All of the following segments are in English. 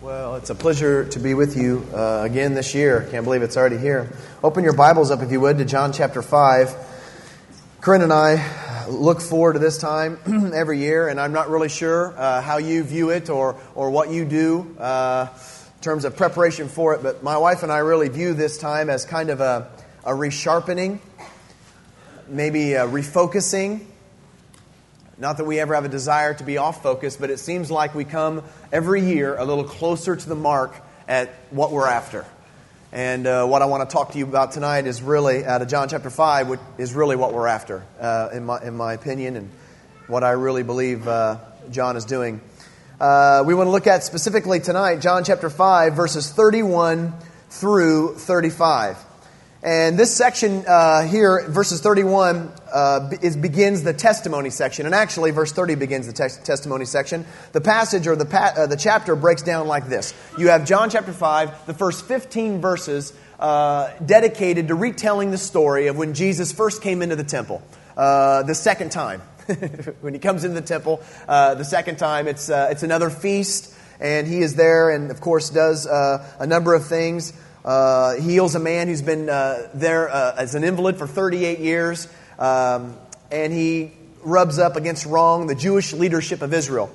Well, it's a pleasure to be with you uh, again this year. Can't believe it's already here. Open your Bibles up, if you would, to John chapter 5. Corinne and I look forward to this time every year, and I'm not really sure uh, how you view it or, or what you do uh, in terms of preparation for it, but my wife and I really view this time as kind of a, a resharpening, maybe a refocusing not that we ever have a desire to be off focus, but it seems like we come every year a little closer to the mark at what we're after. And uh, what I want to talk to you about tonight is really, out of John chapter 5, which is really what we're after, uh, in, my, in my opinion, and what I really believe uh, John is doing. Uh, we want to look at specifically tonight John chapter 5, verses 31 through 35. And this section uh, here, verses 31, uh, is, begins the testimony section. And actually, verse 30 begins the te- testimony section. The passage or the, pa- uh, the chapter breaks down like this You have John chapter 5, the first 15 verses uh, dedicated to retelling the story of when Jesus first came into the temple, uh, the second time. when he comes into the temple uh, the second time, it's, it's another feast, and he is there and, of course, does a number of things uh, heals a man who's been uh, there uh, as an invalid for 38 years, um, and he rubs up against wrong the Jewish leadership of Israel.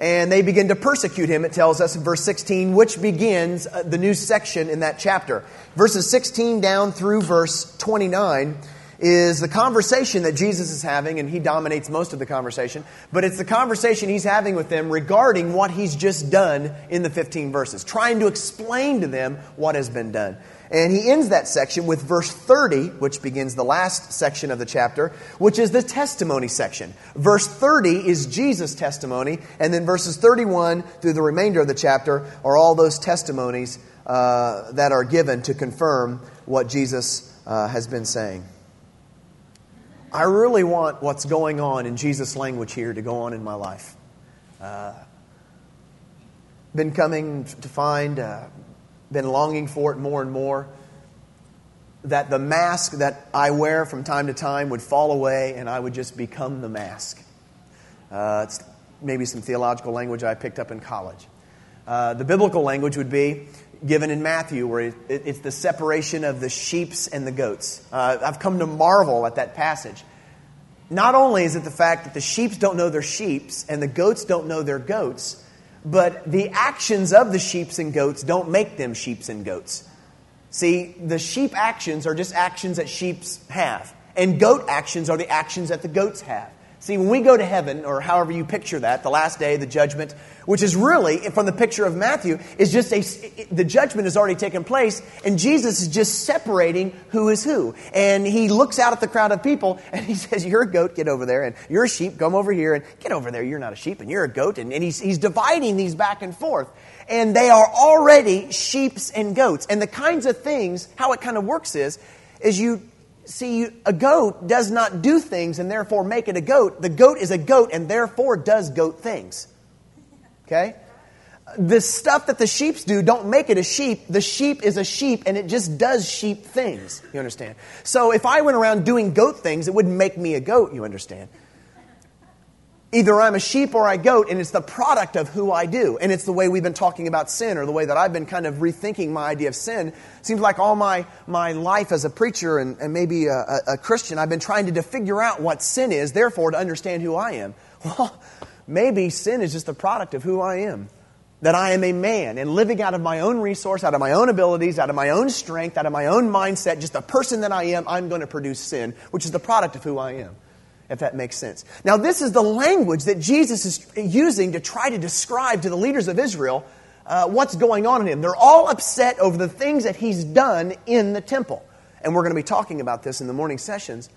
And they begin to persecute him, it tells us in verse 16, which begins uh, the new section in that chapter. Verses 16 down through verse 29 is the conversation that Jesus is having, and he dominates most of the conversation, but it's the conversation he's having with them regarding what he's just done in the 15 verses, trying to explain to them what has been done. And he ends that section with verse 30, which begins the last section of the chapter, which is the testimony section. Verse 30 is Jesus' testimony, and then verses 31 through the remainder of the chapter are all those testimonies uh, that are given to confirm what Jesus uh, has been saying. I really want what's going on in Jesus' language here to go on in my life. Uh, been coming to find, uh, been longing for it more and more. That the mask that I wear from time to time would fall away and I would just become the mask. Uh, it's maybe some theological language I picked up in college. Uh, the biblical language would be given in Matthew, where it's the separation of the sheeps and the goats. Uh, I've come to marvel at that passage. Not only is it the fact that the sheeps don't know their sheeps and the goats don't know their goats, but the actions of the sheeps and goats don't make them sheeps and goats. See, the sheep actions are just actions that sheeps have, and goat actions are the actions that the goats have. See, when we go to heaven, or however you picture that, the last day, the judgment, which is really, from the picture of Matthew, is just a, the judgment has already taken place, and Jesus is just separating who is who. And he looks out at the crowd of people, and he says, You're a goat, get over there, and you're a sheep, come over here, and get over there, you're not a sheep, and you're a goat. And, and he's, he's dividing these back and forth. And they are already sheeps and goats. And the kinds of things, how it kind of works is, is you See, a goat does not do things and therefore make it a goat. The goat is a goat and therefore does goat things. Okay? The stuff that the sheep do don't make it a sheep. The sheep is a sheep and it just does sheep things. You understand? So if I went around doing goat things, it wouldn't make me a goat, you understand? Either I'm a sheep or I goat, and it's the product of who I do. And it's the way we've been talking about sin, or the way that I've been kind of rethinking my idea of sin. Seems like all my, my life as a preacher and, and maybe a, a Christian, I've been trying to figure out what sin is, therefore to understand who I am. Well, maybe sin is just the product of who I am. That I am a man, and living out of my own resource, out of my own abilities, out of my own strength, out of my own mindset, just the person that I am, I'm going to produce sin, which is the product of who I am if that makes sense. Now, this is the language that Jesus is using to try to describe to the leaders of Israel uh, what's going on in him. They're all upset over the things that he's done in the temple. And we're going to be talking about this in the morning sessions.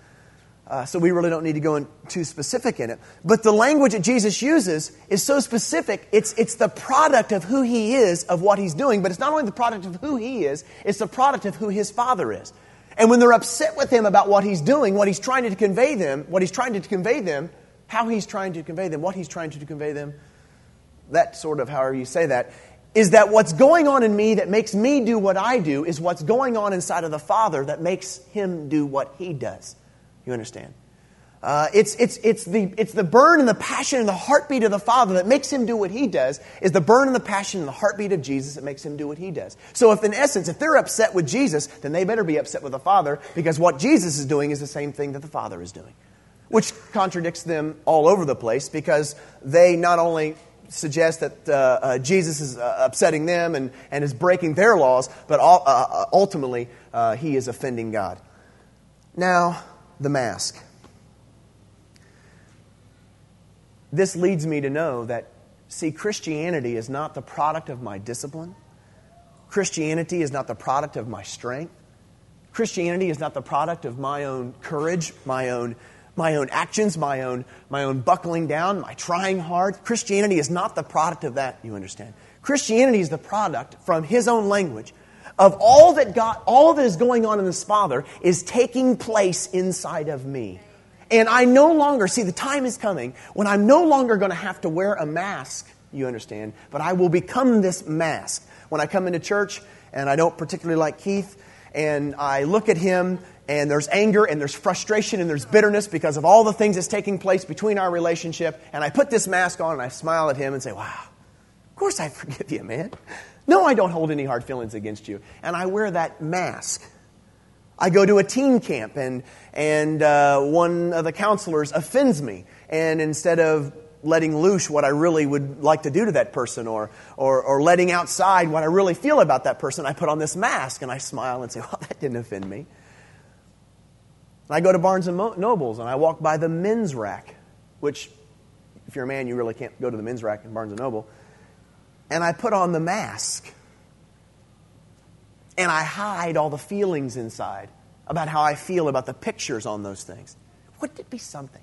Uh, so we really don't need to go in too specific in it. But the language that Jesus uses is so specific, it's, it's the product of who he is, of what he's doing, but it's not only the product of who he is, it's the product of who his father is. And when they're upset with him about what he's doing, what he's trying to convey them, what he's trying to convey them, how he's trying to convey them, what he's trying to convey them, that sort of however you say that, is that what's going on in me that makes me do what I do is what's going on inside of the Father that makes him do what he does. You understand? Uh, it's, it's, it's, the, it's the burn and the passion and the heartbeat of the Father that makes him do what he does, is the burn and the passion and the heartbeat of Jesus that makes him do what he does. So, if in essence, if they're upset with Jesus, then they better be upset with the Father because what Jesus is doing is the same thing that the Father is doing, which contradicts them all over the place because they not only suggest that uh, uh, Jesus is uh, upsetting them and, and is breaking their laws, but all, uh, uh, ultimately, he is offending God. Now, the mask. This leads me to know that, see, Christianity is not the product of my discipline. Christianity is not the product of my strength. Christianity is not the product of my own courage, my own, my own actions, my own, my own buckling down, my trying hard. Christianity is not the product of that, you understand. Christianity is the product, from his own language, of all that God, all that is going on in this Father is taking place inside of me. And I no longer, see, the time is coming when I'm no longer going to have to wear a mask, you understand, but I will become this mask. When I come into church and I don't particularly like Keith, and I look at him and there's anger and there's frustration and there's bitterness because of all the things that's taking place between our relationship, and I put this mask on and I smile at him and say, Wow, of course I forgive you, man. No, I don't hold any hard feelings against you. And I wear that mask. I go to a teen camp and, and uh, one of the counselors offends me. And instead of letting loose what I really would like to do to that person or, or, or letting outside what I really feel about that person, I put on this mask and I smile and say, well, that didn't offend me. I go to Barnes and Nobles and I walk by the men's rack, which, if you're a man, you really can't go to the men's rack in Barnes and Noble. And I put on the mask and I hide all the feelings inside about how I feel about the pictures on those things. Wouldn't it be something?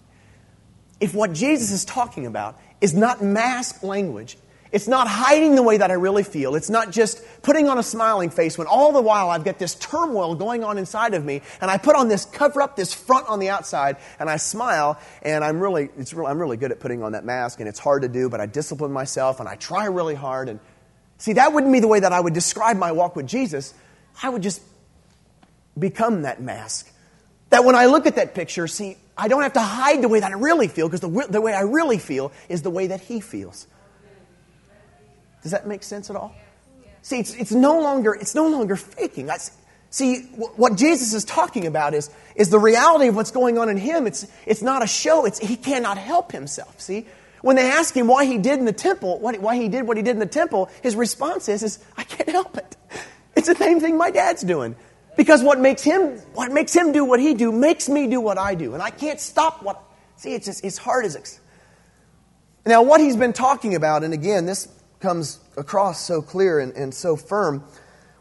If what Jesus is talking about is not mask language, it's not hiding the way that I really feel, it's not just putting on a smiling face when all the while I've got this turmoil going on inside of me, and I put on this cover up, this front on the outside, and I smile, and I'm really, it's really, I'm really good at putting on that mask, and it's hard to do, but I discipline myself, and I try really hard, and see, that wouldn't be the way that I would describe my walk with Jesus. I would just become that mask. That when I look at that picture, see, I don't have to hide the way that I really feel because the, the way I really feel is the way that he feels. Does that make sense at all? See, it's, it's, no, longer, it's no longer faking. That's, see, what Jesus is talking about is, is the reality of what's going on in him. It's, it's not a show, it's, he cannot help himself. See? When they ask him why he did in the temple, what, why he did what he did in the temple, his response is, is I can't help it. It's the same thing my dad's doing. Because what makes him what makes him do what he do makes me do what I do. And I can't stop what see it's just it's hard as now what he's been talking about, and again, this comes across so clear and, and so firm.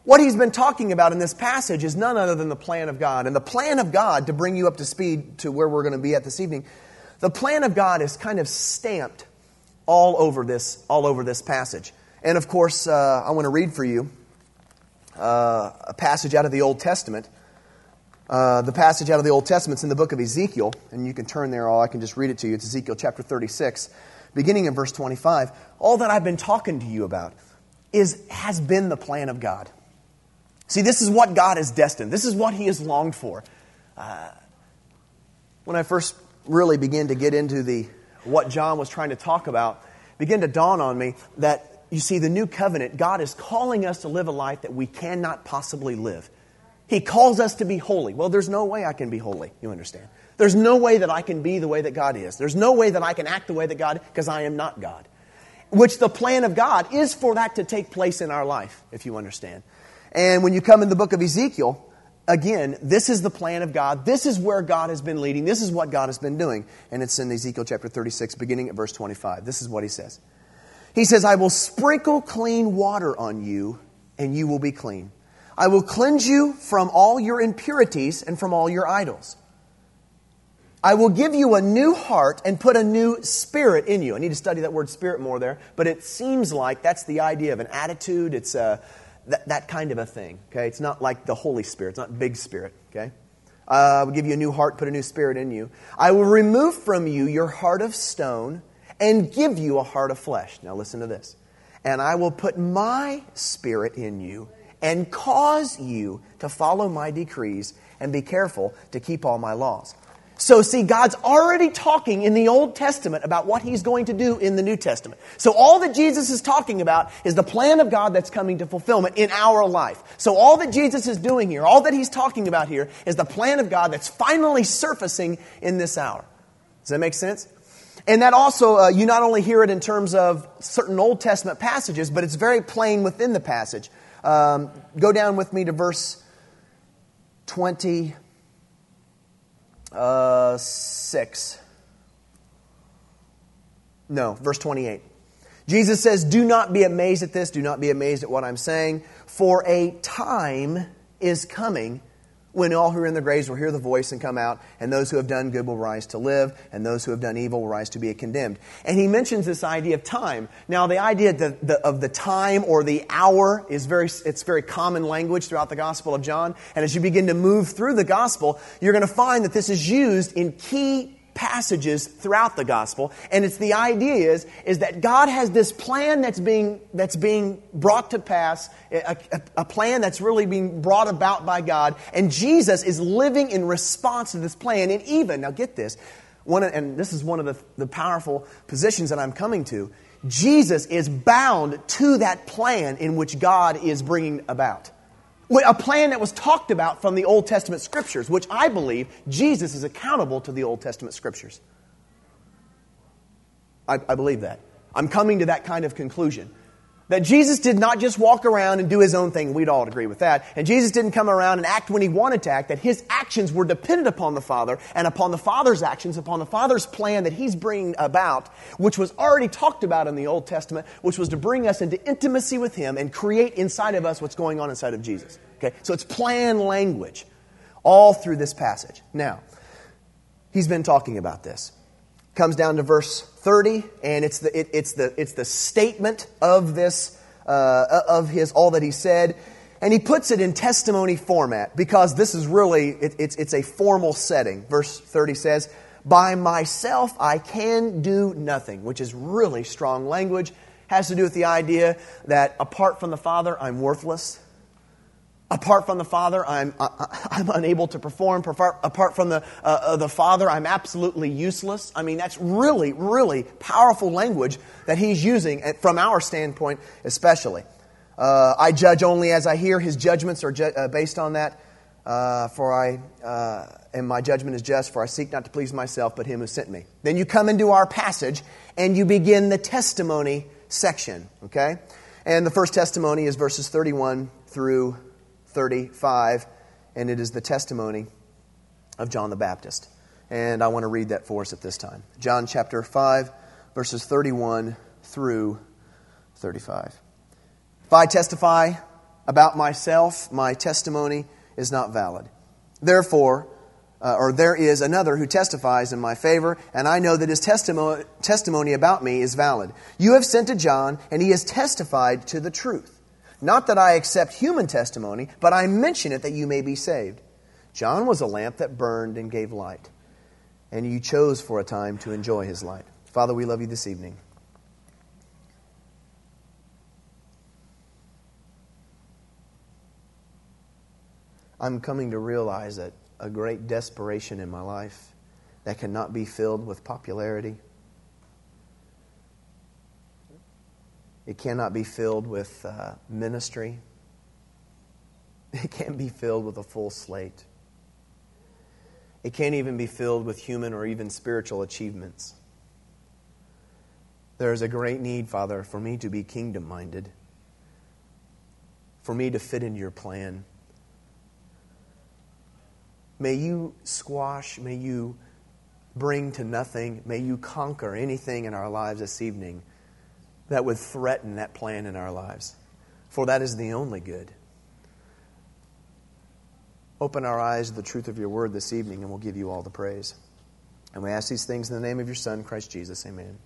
What he's been talking about in this passage is none other than the plan of God. And the plan of God, to bring you up to speed to where we're going to be at this evening, the plan of God is kind of stamped all over this, all over this passage. And of course, uh, I want to read for you uh, a passage out of the Old Testament. Uh, the passage out of the Old Testament is in the book of Ezekiel, and you can turn there, or I can just read it to you. It's Ezekiel chapter 36, beginning in verse 25. All that I've been talking to you about is, has been the plan of God. See, this is what God has destined, this is what He has longed for. Uh, when I first really began to get into the what John was trying to talk about, began to dawn on me that you see, the new covenant, God is calling us to live a life that we cannot possibly live. He calls us to be holy. Well, there's no way I can be holy, you understand. There's no way that I can be the way that God is. There's no way that I can act the way that God, because I am not God. Which the plan of God is for that to take place in our life, if you understand. And when you come in the book of Ezekiel, again, this is the plan of God. This is where God has been leading. This is what God has been doing. And it's in Ezekiel chapter 36, beginning at verse 25. This is what he says. He says, I will sprinkle clean water on you, and you will be clean. I will cleanse you from all your impurities and from all your idols. I will give you a new heart and put a new spirit in you. I need to study that word spirit more there, but it seems like that's the idea of an attitude. It's a, uh, that, that kind of a thing. Okay, it's not like the Holy Spirit. It's not big spirit. Okay, uh, I will give you a new heart, put a new spirit in you. I will remove from you your heart of stone and give you a heart of flesh. Now, listen to this. And I will put my spirit in you and cause you to follow my decrees and be careful to keep all my laws. So, see, God's already talking in the Old Testament about what He's going to do in the New Testament. So, all that Jesus is talking about is the plan of God that's coming to fulfillment in our life. So, all that Jesus is doing here, all that He's talking about here, is the plan of God that's finally surfacing in this hour. Does that make sense? And that also, uh, you not only hear it in terms of certain Old Testament passages, but it's very plain within the passage. Um, go down with me to verse 26. uh, No, verse 28. Jesus says, Do not be amazed at this. Do not be amazed at what I'm saying. For a time is coming when all who are in the graves will hear the voice and come out, and those who have done good will rise to live, and those who have done evil will rise to be condemned. And he mentions this idea of time. Now, the idea of the, time or the hour is very, it's very common language throughout the Gospel of John. And as you begin to move through the Gospel, you're going to find that this is used in key passages throughout the gospel and it's the idea is is that god has this plan that's being that's being brought to pass a, a, a, plan that's really being brought about by god and jesus is living in response to this plan. And even now get this one and this is one of the, the powerful positions that i'm coming to jesus is bound to that plan in which god is bringing about a plan that was talked about from the Old Testament scriptures, which I believe Jesus is accountable to the Old Testament scriptures. I, I, believe that. I'm coming to that kind of conclusion. That Jesus did not just walk around and do his own thing. We'd all agree with that. And Jesus didn't come around and act when he wanted to act. That his actions were dependent upon the Father and upon the Father's actions, upon the Father's plan that he's bringing about, which was already talked about in the Old Testament, which was to bring us into intimacy with him and create inside of us what's going on inside of Jesus. Okay? So it's plan language all through this passage. Now, he's been talking about this comes down to verse 30, and it's the, it, it's the, it's the statement of this, uh, of his, all that he said. And he puts it in testimony format because this is really, it, it's, it's a formal setting. Verse 30 says, By myself I can do nothing, which is really strong language. Has to do with the idea that apart from the Father, I'm worthless. Apart from the Father, I'm, I'm unable to perform. Apart from the, uh, uh, the Father, I'm absolutely useless. I mean, that's really, really powerful language that he's using from our standpoint, especially. Uh, I judge only as I hear. His judgments are ju- uh, based on that. Uh, for I, uh, and my judgment is just, for I seek not to please myself, but him who sent me. Then you come into our passage and you begin the testimony section, okay? And the first testimony is verses 31 through 35, and it is the testimony of John the Baptist. And I want to read that for us at this time. John chapter 5, verses 31 through 35. If I testify about myself, my testimony is not valid. Therefore, uh, or there is another who testifies in my favor, and I know that his testimony, testimony about me is valid. You have sent to John, and he has testified to the truth. Not that I accept human testimony, but I mention it that you may be saved. John was a lamp that burned and gave light, and you chose for a time to enjoy his light. Father, we love you this evening. I'm coming to realize that a great desperation in my life that cannot be filled with popularity It cannot be filled with uh, ministry. It can't be filled with a full slate. It can't even be filled with human or even spiritual achievements. There is a great need, Father, for me to be kingdom minded, for me to fit into your plan. May you squash, may you bring to nothing, may you conquer anything in our lives this evening that would threaten that plan in our lives. For that is the only good. Open our eyes to the truth of your word this evening, and we'll give you all the praise. And we ask these things in the name of your Son, Christ Jesus. Amen.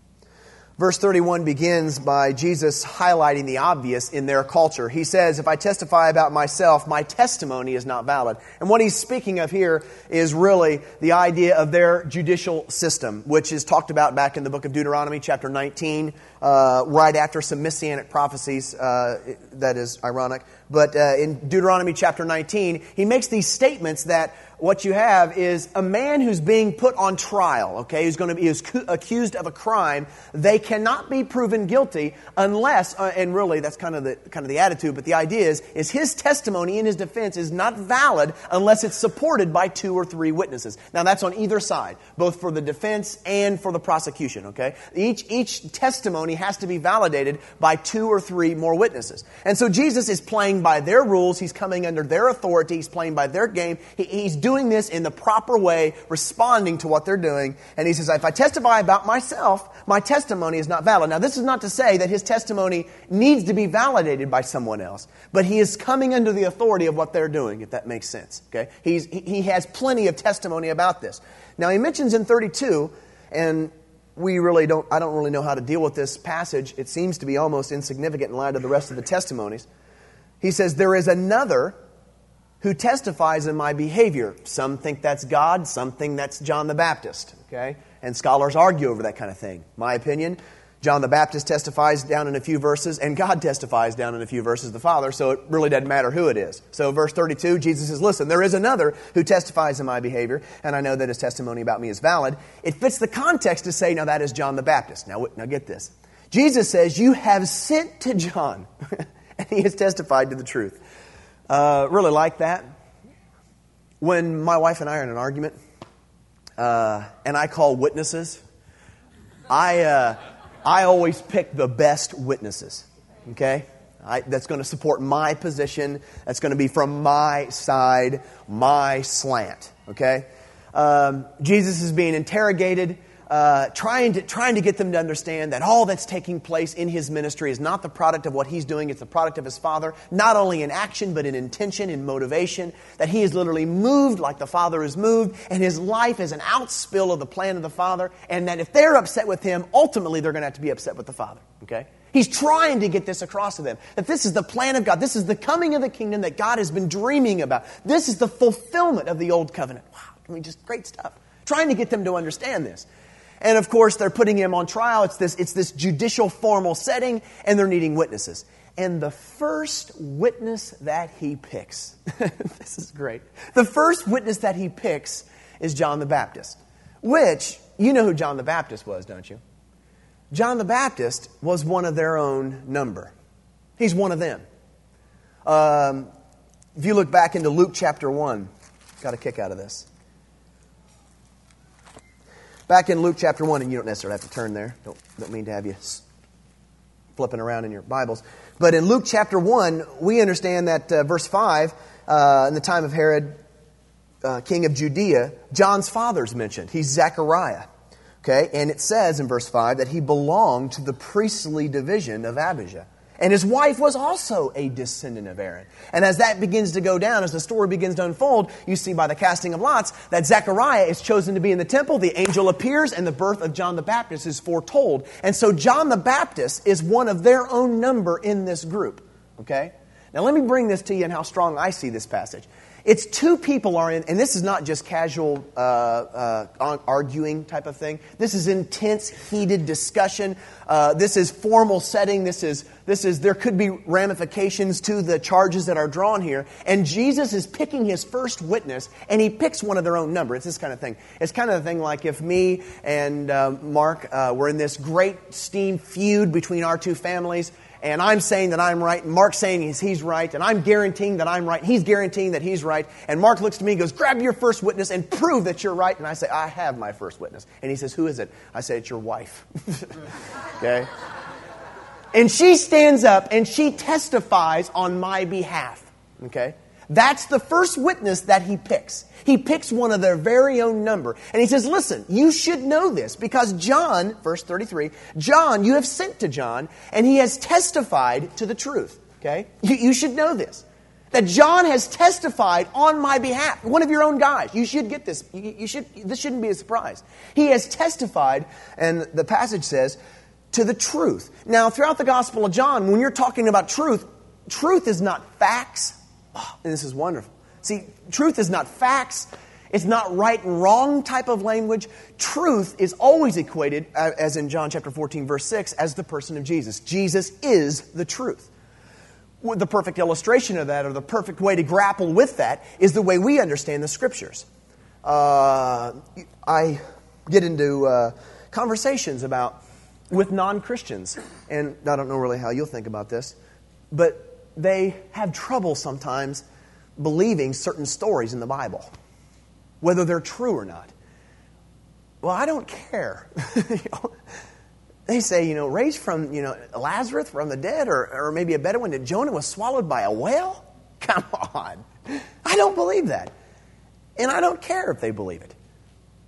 Verse 31 begins by Jesus highlighting the obvious in their culture. He says, If I testify about myself, my testimony is not valid. And what he's speaking of here is really the idea of their judicial system, which is talked about back in the book of Deuteronomy, chapter 19, uh, right after some messianic prophecies. Uh, that is ironic. But uh, in Deuteronomy chapter 19, he makes these statements that what you have is a man who's being put on trial, okay, who's going to be accused of a crime. They cannot be proven guilty unless, uh, and really that's kind of the kind of the attitude, but the idea is, is his testimony in his defense is not valid unless it's supported by two or three witnesses. Now that's on either side, both for the defense and for the prosecution, okay? Each, each testimony has to be validated by two or three more witnesses. And so Jesus is playing by their rules. He's coming under their authority. He's playing by their game. He, he's doing this in the proper way, responding to what they're doing. And he says, if I testify about myself, my testimony is not valid. Now, this is not to say that his testimony needs to be validated by someone else, but he is coming under the authority of what they're doing, if that makes sense. Okay? He's, he has plenty of testimony about this. Now, he mentions in 32, and we really don't, I don't really know how to deal with this passage. It seems to be almost insignificant in light of the rest of the testimonies. He says, There is another who testifies in my behavior. Some think that's God, some think that's John the Baptist, okay? And scholars argue over that kind of thing. My opinion, John the Baptist testifies down in a few verses, and God testifies down in a few verses, the Father, so it really doesn't matter who it is. So, verse 32, Jesus says, Listen, there is another who testifies in my behavior, and I know that his testimony about me is valid. It fits the context to say, Now that is John the Baptist. Now, now get this. Jesus says, You have sent to John, he has testified to the truth. Uh, really like that. When my wife and I are in an argument, uh, and I call witnesses, I, uh, I always pick the best witnesses. Okay? I, that's going to support my position. That's going to be from my side, my slant. Okay? Um, Jesus is being interrogated uh, trying, to, trying to get them to understand that all that's taking place in his ministry is not the product of what he's doing, it's the product of his Father, not only in action, but in intention, in motivation, that he is literally moved like the Father is moved, and his life is an outspill of the plan of the Father, and that if they're upset with him, ultimately they're going to have to be upset with the Father. Okay? He's trying to get this across to them that this is the plan of God. This is the coming of the kingdom that God has been dreaming about. This is the fulfillment of the old covenant. Wow, I mean, just great stuff. Trying to get them to understand this. And of course, they're putting him on trial. It's this, it's this judicial formal setting, and they're needing witnesses. And the first witness that he picks, this is great. The first witness that he picks is John the Baptist, which, you know who John the Baptist was, don't you? John the Baptist was one of their own number. He's one of them. Um, if you look back into Luke chapter 1, got a kick out of this. Back in Luke chapter 1, and you don't necessarily have to turn there. Don't, don't mean to have you flipping around in your Bibles. But in Luke chapter 1, we understand that uh, verse 5, uh, in the time of Herod, uh, king of Judea, John's father is mentioned. He's Zechariah. Okay? And it says in verse 5 that he belonged to the priestly division of Abijah. And his wife was also a descendant of Aaron. And as that begins to go down, as the story begins to unfold, you see by the casting of lots that Zechariah is chosen to be in the temple, the angel appears, and the birth of John the Baptist is foretold. And so John the Baptist is one of their own number in this group. Okay? Now let me bring this to you and how strong I see this passage. It's two people are in, and this is not just casual uh, uh, arguing type of thing. This is intense, heated discussion. Uh, this is formal setting. This is this is there could be ramifications to the charges that are drawn here. And Jesus is picking his first witness, and he picks one of their own number. It's this kind of thing. It's kind of the thing like if me and uh, Mark uh, were in this great steam feud between our two families and I'm saying that I'm right, and Mark's saying he's, he's right, and I'm guaranteeing that I'm right, he's guaranteeing that he's right, and Mark looks to me and goes, Grab your first witness and prove that you're right. And I say, I have my first witness. And he says, Who is it? I say, It's your wife. okay? And she stands up and she testifies on my behalf. Okay? That's the first witness that he picks. He picks one of their very own number. And he says, Listen, you should know this because John, verse 33, John, you have sent to John, and he has testified to the truth. Okay? You, you should know this. That John has testified on my behalf. One of your own guys. You should get this. You, you should, this shouldn't be a surprise. He has testified, and the passage says, to the truth. Now, throughout the Gospel of John, when you're talking about truth, truth is not facts, Oh, and this is wonderful. See, truth is not facts. It's not right and wrong type of language. Truth is always equated, as in John chapter 14, verse 6, as the person of Jesus. Jesus is the truth. the perfect illustration of that, or the perfect way to grapple with that, is the way we understand the scriptures. Uh, I get into uh, conversations about with non Christians, and I don't know really how you'll think about this, but they have trouble sometimes believing certain stories in the Bible, whether they're true or not. Well, I don't care. you know, they say, you know, raised from, you know, Lazarus from the dead, or, or maybe a better one, that Jonah was swallowed by a whale? Come on. I don't believe that. And I don't care if they believe it.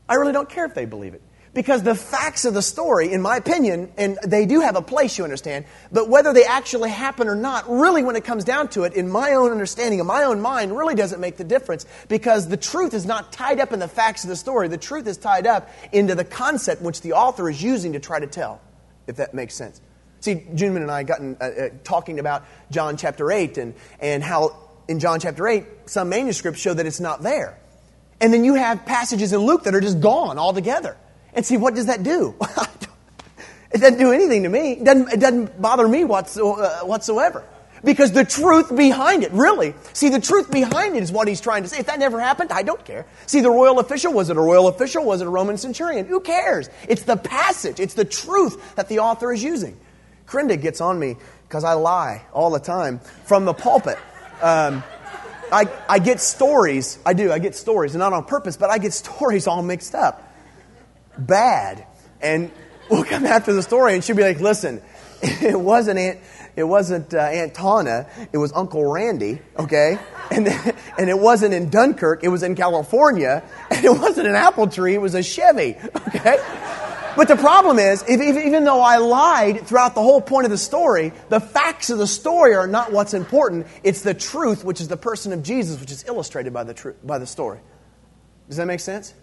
I really don't care if they believe it. Because the facts of the story, in my opinion, and they do have a place, you understand, but whether they actually happen or not, really, when it comes down to it, in my own understanding, of my own mind, really doesn't make the difference. Because the truth is not tied up in the facts of the story. The truth is tied up into the concept which the author is using to try to tell, if that makes sense. See, Juneman and I gotten uh, uh, talking about John chapter 8 and, and how in John chapter 8, some manuscripts show that it's not there. And then you have passages in Luke that are just gone altogether. And see, what does that do? it doesn't do anything to me. It doesn't, it doesn't bother me uh, whatsoever. Because the truth behind it, really. See, the truth behind it is what he's trying to say. If that never happened, I don't care. See, the royal official, was it a royal official? Was it a Roman centurion? Who cares? It's the passage, it's the truth that the author is using. Krinda gets on me because I lie all the time from the pulpit. Um, I, I get stories. I do. I get stories, and not on purpose, but I get stories all mixed up bad. And we'll come after the story, and she'll be like, listen, it wasn't Aunt, it wasn't uh, Aunt Tana, it was Uncle Randy, okay? And, and it wasn't in Dunkirk, it was in California, and it wasn't an apple tree, it was a Chevy, okay? But the problem is, if, if, even though I lied throughout the whole point of the story, the facts of the story are not what's important. It's the truth, which is the person of Jesus, which is illustrated by the, tr- by the story. Does that make sense?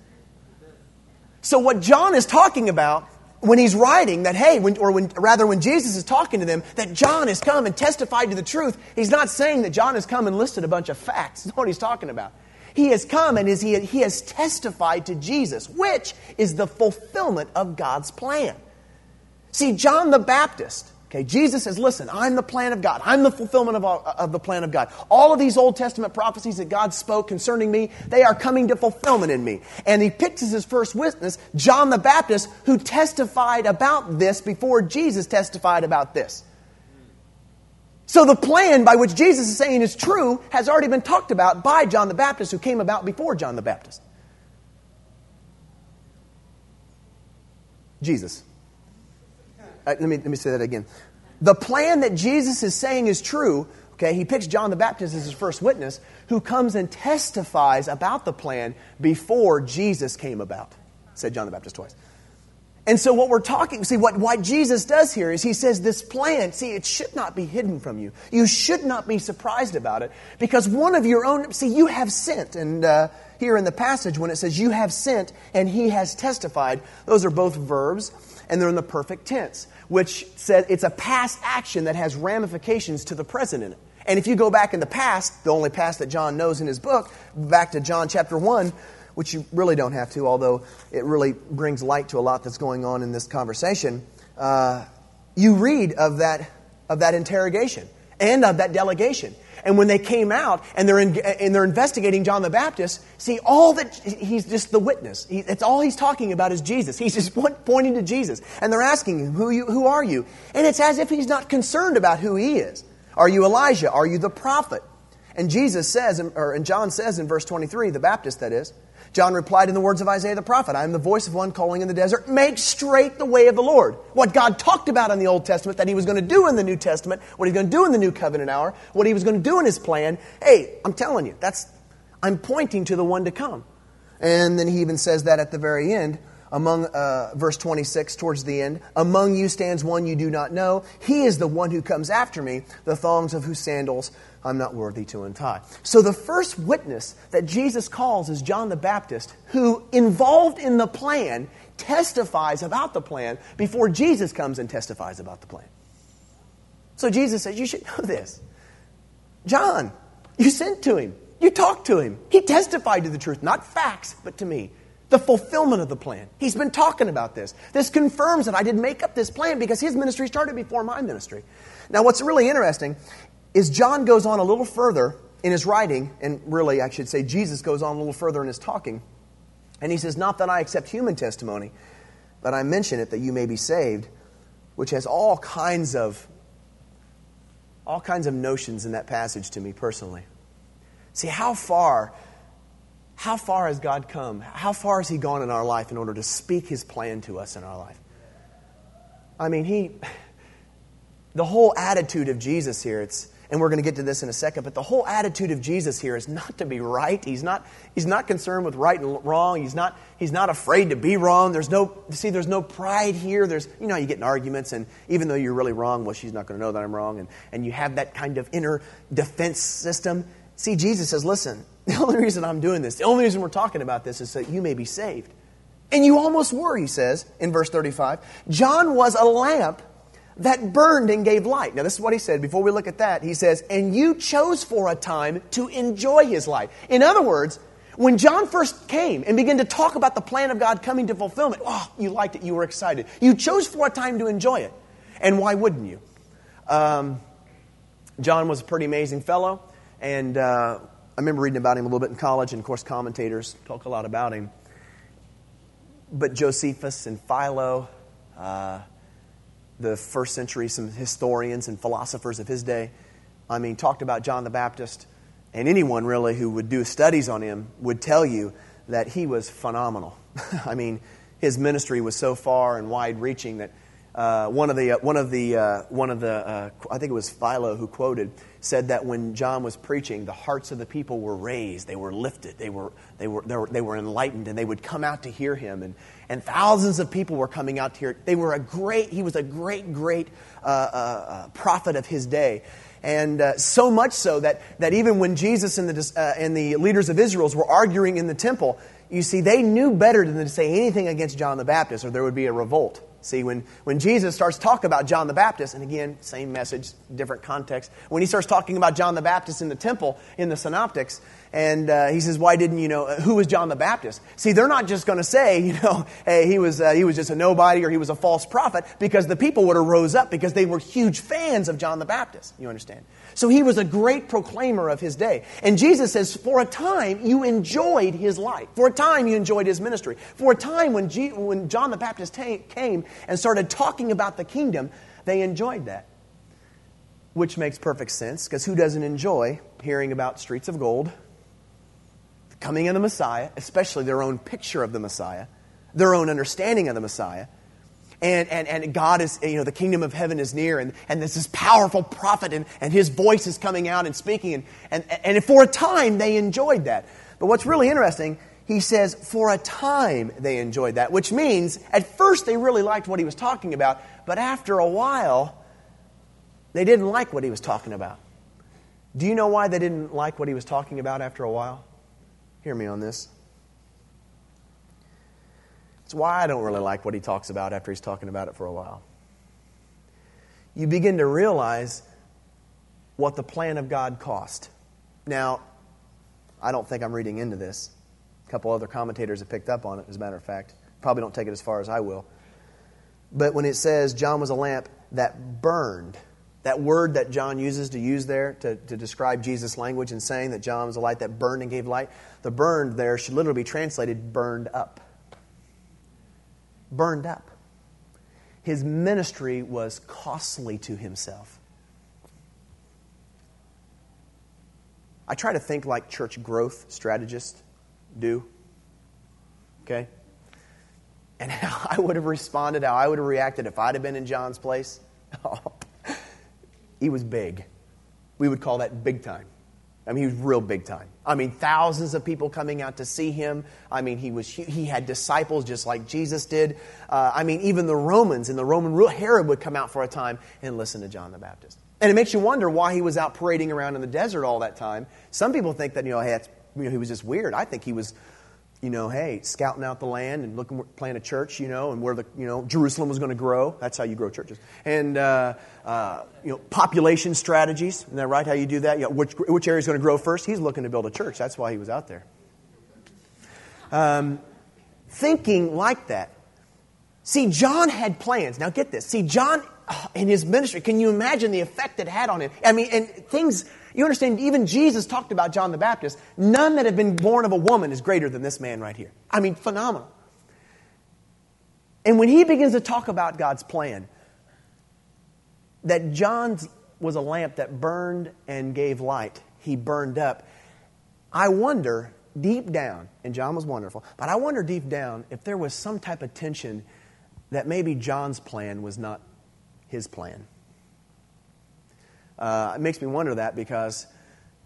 So, what John is talking about when he's writing that, hey, when, or when, rather when Jesus is talking to them, that John has come and testified to the truth, he's not saying that John has come and listed a bunch of facts. That's what he's talking about. He has come and is, he, he has testified to Jesus, which is the fulfillment of God's plan. See, John the Baptist Okay, Jesus says, listen, I'm the plan of God. I'm the fulfillment of, all, of the plan of God. All of these Old Testament prophecies that God spoke concerning me, they are coming to fulfillment in me. And he picks as his first witness John the Baptist, who testified about this before Jesus testified about this. So the plan by which Jesus is saying is true has already been talked about by John the Baptist, who came about before John the Baptist. Jesus. Uh, let, me, let me say that again. The plan that Jesus is saying is true, okay, he picks John the Baptist as his first witness, who comes and testifies about the plan before Jesus came about, said John the Baptist twice. And so, what we're talking, see, what, what Jesus does here is he says this plan, see, it should not be hidden from you. You should not be surprised about it because one of your own, see, you have sent. And uh, here in the passage, when it says you have sent and he has testified, those are both verbs and they're in the perfect tense, which says it's a past action that has ramifications to the present in it. And if you go back in the past, the only past that John knows in his book, back to John chapter 1, which you really don't have to, although it really brings light to a lot that's going on in this conversation, uh, you read of that, of that interrogation and of that delegation. And when they came out and they're, in, and they're investigating John the Baptist, see, all that he's just the witness. He, it's all he's talking about is Jesus. He's just pointing to Jesus. And they're asking him, who, you, who are you? And it's as if he's not concerned about who he is. Are you Elijah? Are you the prophet? And Jesus says, or and John says in verse 23, the Baptist that is, John replied in the words of Isaiah the prophet I am the voice of one calling in the desert, make straight the way of the Lord. What God talked about in the Old Testament that he was going to do in the New Testament, what he's going to do in the New Covenant hour, what he was going to do in his plan. Hey, I'm telling you, that's, I'm pointing to the one to come. And then he even says that at the very end, among uh, verse 26 towards the end among you stands one you do not know he is the one who comes after me the thongs of whose sandals I'm not worthy to untie. So the first witness that Jesus calls is John the Baptist, who, involved in the plan, testifies about the plan before Jesus comes and testifies about the plan. So Jesus says, You should know this. John, you sent to him, you talked to him. He testified to the truth, not facts, but to me. The fulfillment of the plan. He's been talking about this. This confirms that I didn't make up this plan because his ministry started before my ministry. Now, what's really interesting is John goes on a little further in his writing, and really, I should say, Jesus goes on a little further in his talking. And he says, Not that I accept human testimony, but I mention it that you may be saved, which has all kinds of all kinds of notions in that passage to me personally. See how far how far has God come? How far has he gone in our life in order to speak his plan to us in our life? I mean, he the whole attitude of Jesus here, it's and we're going to get to this in a second, but the whole attitude of Jesus here is not to be right. He's not, he's not concerned with right and wrong. He's not, he's not afraid to be wrong. There's no, see, there's no pride here. There's, you know, you get in arguments, and even though you're really wrong, well, she's not going to know that I'm wrong, and, and you have that kind of inner defense system. See, Jesus says, listen, the only reason I'm doing this, the only reason we're talking about this is so that you may be saved. And you almost were, he says in verse 35. John was a lamp that burned and gave light. Now, this is what he said. Before we look at that, he says, And you chose for a time to enjoy his light. In other words, when John first came and began to talk about the plan of God coming to fulfillment, oh, you liked it, you were excited. You chose for a time to enjoy it. And why wouldn't you? Um, John was a pretty amazing fellow, and uh, I remember reading about him a little bit in college, and of course, commentators talk a lot about him. But Josephus and Philo, uh, the first century, some historians and philosophers of his day, I mean, talked about John the Baptist. And anyone really who would do studies on him would tell you that he was phenomenal. I mean, his ministry was so far and wide reaching that uh, one of the, uh, one of the, uh, one of the uh, I think it was Philo who quoted, said that when John was preaching, the hearts of the people were raised, they were lifted, they were, they were, they were, they were enlightened, and they would come out to hear him. And, and thousands of people were coming out to hear. They were a great, he was a great, great uh, uh, prophet of his day. And so much so that, that even when Jesus and the, and the leaders of Israel were arguing in the temple, you see, they knew better than to say anything against John the Baptist or there would be a revolt. See, when, when Jesus starts talking about John the Baptist, and again, same message, different context, when he starts talking about John the Baptist in the temple, in the synoptics, and uh, he says, Why didn't you know, uh, who was John the Baptist? See, they're not just going to say, you know, hey, he was, uh, he was just a nobody or he was a false prophet, because the people would have rose up because they were huge fans of John the Baptist. You understand? So he was a great proclaimer of his day. And Jesus says, For a time, you enjoyed his life. For a time, you enjoyed his ministry. For a time, when, G- when John the Baptist came and started talking about the kingdom, they enjoyed that. Which makes perfect sense, because who doesn't enjoy hearing about streets of gold, the coming of the Messiah, especially their own picture of the Messiah, their own understanding of the Messiah? And, and, and God is, you know, the kingdom of heaven is near, and, and there's this powerful prophet, and, and his voice is coming out and speaking, and, and, and for a time they enjoyed that. But what's really interesting, he says, for a time they enjoyed that, which means at first they really liked what he was talking about, but after a while, they didn't like what he was talking about. Do you know why they didn't like what he was talking about after a while? Hear me on this. It's why I don't really like what he talks about after he's talking about it for a while. You begin to realize what the plan of God cost. Now, I don't think I'm reading into this. A couple other commentators have picked up on it, as a matter of fact. Probably don't take it as far as I will. But when it says John was a lamp that burned, that word that John uses to use there to, to describe Jesus' language and saying that John was a light that burned and gave light, the burned there should literally be translated burned up burned up. His ministry was costly to himself. I try to think like church growth strategists do. Okay? And how I would have responded, how I would have reacted if I'd have been in John's place. he was big. We would call that big time. I mean, he was real big time. I mean, thousands of people coming out to see him. I mean, he was he had disciples just like Jesus did. Uh, I mean, even the Romans and the Roman Herod would come out for a time and listen to John the Baptist. And it makes you wonder why he was out parading around in the desert all that time. Some people think that you know, hey, you know, he was just weird. I think he was you know, hey, scouting out the land and looking, plant a church, you know, and where the, you know, Jerusalem was going to grow. That's how you grow churches. And, uh, uh, you know, population strategies. Isn't that right? How you do that? You know, which, which area is going to grow first? He's looking to build a church. That's why he was out there. Um, thinking like that. See, John had plans. Now get this. See, John in his ministry, can you imagine the effect it had on him? I mean, and things, you understand, even Jesus talked about John the Baptist. None that have been born of a woman is greater than this man right here. I mean, phenomenal. And when he begins to talk about God's plan, that John was a lamp that burned and gave light, he burned up. I wonder deep down, and John was wonderful, but I wonder deep down if there was some type of tension that maybe John's plan was not his plan. Uh, it makes me wonder that because,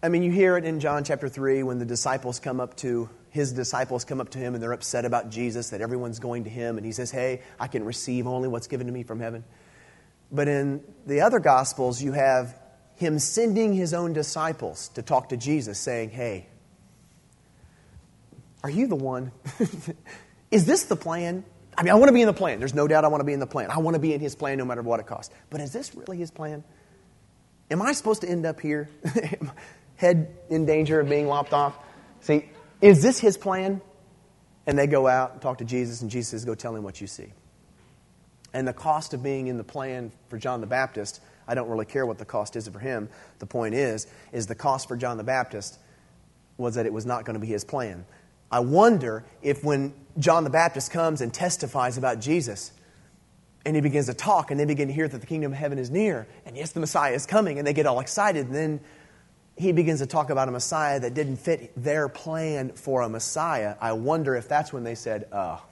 I mean, you hear it in John chapter 3 when the disciples come up to his disciples come up to him and they're upset about Jesus, that everyone's going to him, and he says, Hey, I can receive only what's given to me from heaven. But in the other Gospels, you have him sending his own disciples to talk to Jesus, saying, Hey, are you the one? is this the plan? I mean, I want to be in the plan. There's no doubt I want to be in the plan. I want to be in his plan no matter what it costs. But is this really his plan? Am I supposed to end up here, head in danger of being lopped off? See, is this his plan? And they go out and talk to Jesus, and Jesus says, Go tell him what you see. And the cost of being in the plan for John the Baptist, I don't really care what the cost is for him. The point is, is the cost for John the Baptist was that it was not going to be his plan. I wonder if when John the Baptist comes and testifies about Jesus, and he begins to talk, and they begin to hear that the kingdom of heaven is near, and yes, the Messiah is coming, and they get all excited, and then he begins to talk about a Messiah that didn't fit their plan for a Messiah. I wonder if that's when they said, oh,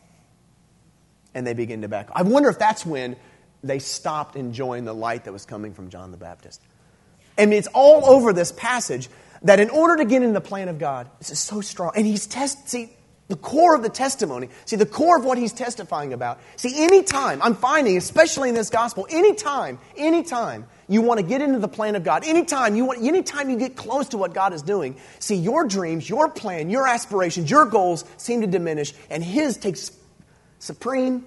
and they begin to back. I wonder if that's when they stopped enjoying the light that was coming from John the Baptist. And it's all over this passage that in order to get in the plan of God, this is so strong. And he's test see the core of the testimony. See the core of what he's testifying about. See, anytime I'm finding, especially in this gospel, anytime, anytime you want to get into the plan of God, anytime you want, anytime you get close to what God is doing, see your dreams, your plan, your aspirations, your goals seem to diminish, and His takes supreme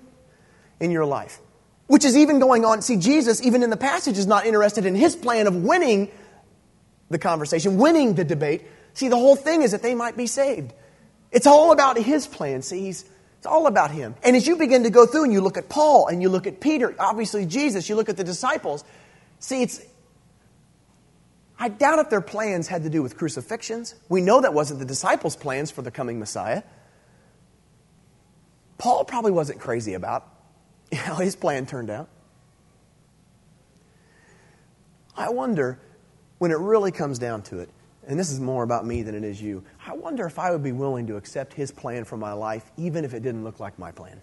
in your life. Which is even going on. See, Jesus, even in the passage, is not interested in His plan of winning the conversation, winning the debate. See, the whole thing is that they might be saved. It's all about His plan. See. It's all about him. And as you begin to go through and you look at Paul and you look at Peter, obviously Jesus, you look at the disciples, See, it's. I doubt if their plans had to do with crucifixions. We know that wasn't the disciples' plans for the coming Messiah. Paul probably wasn't crazy about how his plan turned out. I wonder, when it really comes down to it, and this is more about me than it is you, I wonder if I would be willing to accept his plan for my life, even if it didn't look like my plan.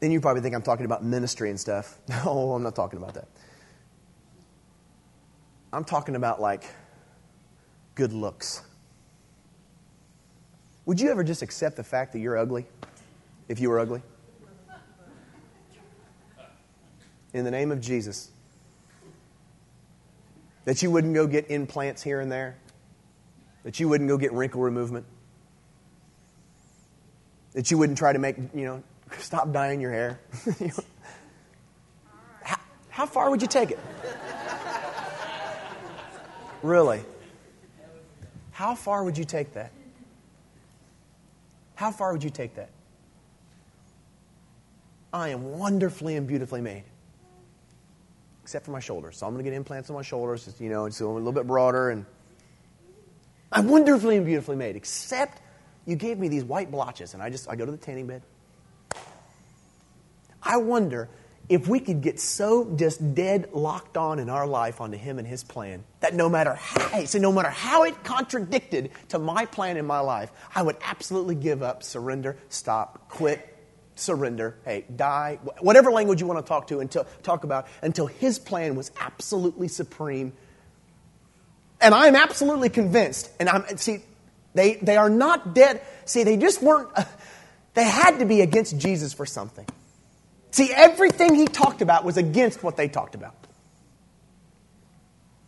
Then you probably think I'm talking about ministry and stuff. No, I'm not talking about that. I'm talking about like good looks. Would you ever just accept the fact that you're ugly if you were ugly? In the name of Jesus. That you wouldn't go get implants here and there. That you wouldn't go get wrinkle removal? That you wouldn't try to make, you know, Stop dyeing your hair. how, how far would you take it? Really? How far would you take that? How far would you take that? I am wonderfully and beautifully made. Except for my shoulders. So I'm going to get implants on my shoulders, you know, and so a little bit broader. And I'm wonderfully and beautifully made. Except you gave me these white blotches, and I just I go to the tanning bed. I wonder if we could get so just dead locked on in our life onto Him and His plan that no matter how, so no matter how it contradicted to my plan in my life, I would absolutely give up, surrender, stop, quit, surrender, hey, die, whatever language you want to talk to until talk about until His plan was absolutely supreme. And I'm absolutely convinced, and I'm see, they they are not dead. See, they just weren't. Uh, they had to be against Jesus for something. See, everything he talked about was against what they talked about.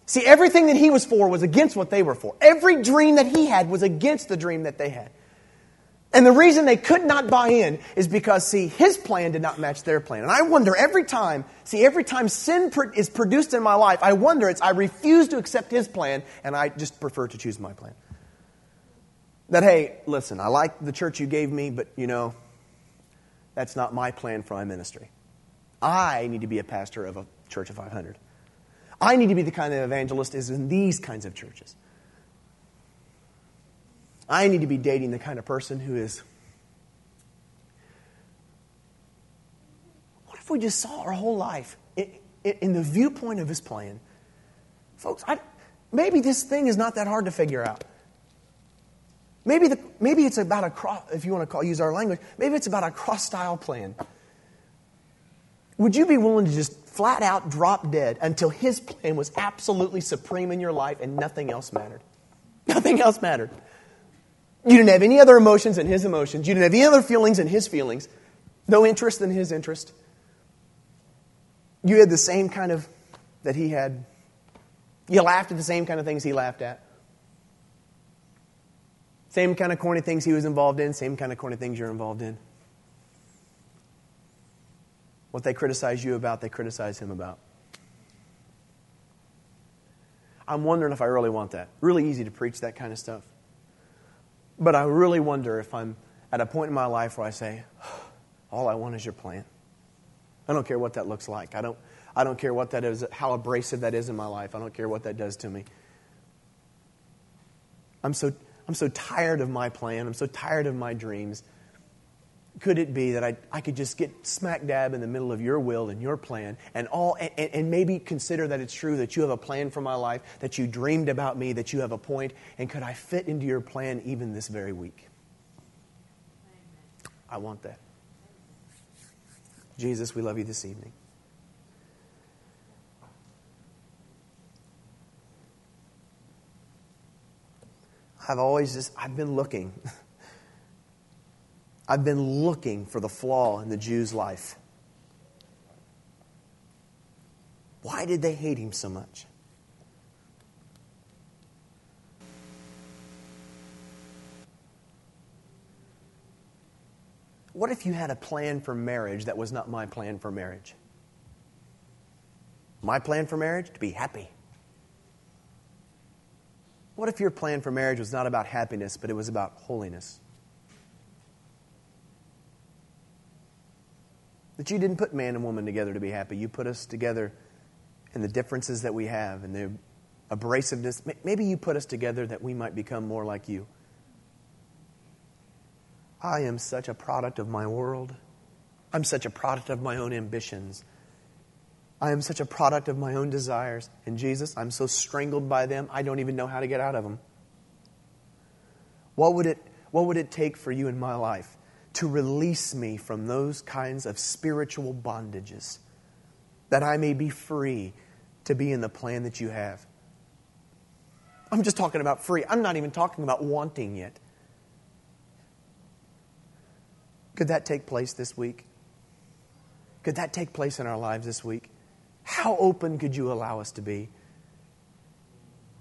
See, everything that he was for was against what they were for. Every dream that he had was against the dream that they had. And the reason they could not buy in is because, see, his plan did not match their plan. And I wonder every time, see, every time sin is produced in my life, I wonder it's I refuse to accept his plan and I just prefer to choose my plan. That, hey, listen, I like the church you gave me, but, you know, That's not my plan for my ministry. I need to be a pastor of a church of 500. I need to be the kind of evangelist is in these kinds of churches. I need to be dating the kind of person who is. What if we just saw our whole life in, in the viewpoint of his plan? Folks, I, maybe this thing is not that hard to figure out. Maybe, the, maybe it's about a cross, if you want to call, use our language, maybe it's about a cross style plan. Would you be willing to just flat out drop dead until his plan was absolutely supreme in your life and nothing else mattered? Nothing else mattered. You didn't have any other emotions than his emotions. You didn't have any other feelings than his feelings. No interest than his interest. You had the same kind of that he had. You laughed at the same kind of things he laughed at. Same kind of corny things he was involved in, same kind of corny things you're involved in. What they criticize you about, they criticize him about. I'm wondering if I really want that. Really easy to preach that kind of stuff. But I really wonder if I'm at a point in my life where I say, all I want is your plan. I don't care what that looks like. I don't, I don't care what that is, how abrasive that is in my life. I don't care what that does to me. I'm so, I'm so tired of my plan. I'm so tired of my dreams. Could it be that I, I could just get smack dab in the middle of your will and your plan and all and, and maybe consider that it's true that you have a plan for my life, that you dreamed about me, that you have a point, and could I fit into your plan even this very week? I want that. Jesus, we love you this evening. I've always just, I've been looking. I've been looking for the flaw in the Jew's life. Why did they hate him so much? What if you had a plan for marriage that was not my plan for marriage? My plan for marriage? To be happy. What if your plan for marriage was not about happiness, but it was about holiness? That you didn't put man and woman together to be happy. You put us together in the differences that we have and the abrasiveness. Maybe you put us together that we might become more like you. I am such a product of my world. I'm such a product of my own ambitions. I am such a product of my own desires. And Jesus, I'm so strangled by them, I don't even know how to get out of them. What would it, what would it take for you in my life to release me from those kinds of spiritual bondages that I may be free to be in the plan that you have? I'm just talking about free. I'm not even talking about wanting yet. Could that take place this week? Could that take place in our lives this week? How open could you allow us to be?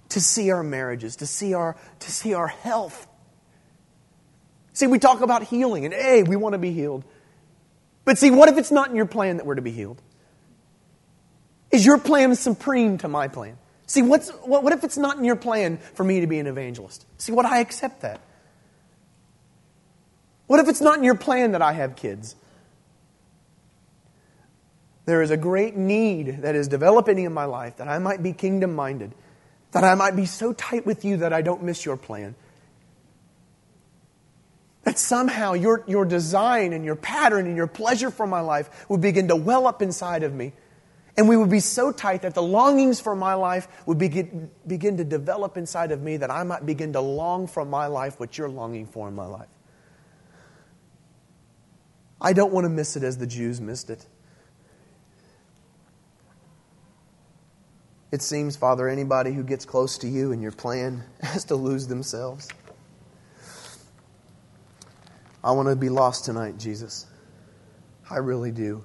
To see our marriages, to see our, to see our health. See, we talk about healing, and hey, we want to be healed. But see, what if it's not in your plan that we're to be healed? Is your plan supreme to my plan? See, what's, what, what if it's not in your plan for me to be an evangelist? See, what I accept that. What if it's not in your plan that I have kids? There is a great need that is developing in my life that I might be kingdom minded, that I might be so tight with you that I don't miss your plan. That somehow your, your design and your pattern and your pleasure for my life would begin to well up inside of me. And we would be so tight that the longings for my life would begin, begin to develop inside of me that I might begin to long for my life what you're longing for in my life. I don't want to miss it as the Jews missed it. It seems, Father, anybody who gets close to you and your plan has to lose themselves. I want to be lost tonight, Jesus. I really do.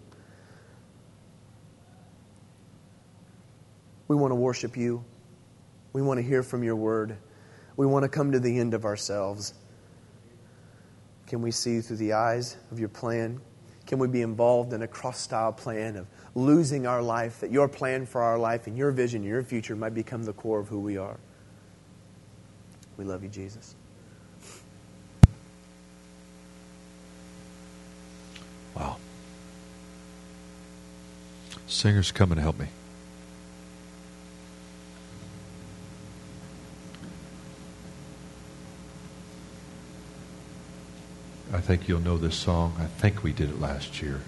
We want to worship you. We want to hear from your word. We want to come to the end of ourselves. Can we see through the eyes of your plan? Can we be involved in a cross style plan of losing our life, that your plan for our life and your vision, your future might become the core of who we are. We love you, Jesus. Singers, come and help me. I think you'll know this song. I think we did it last year.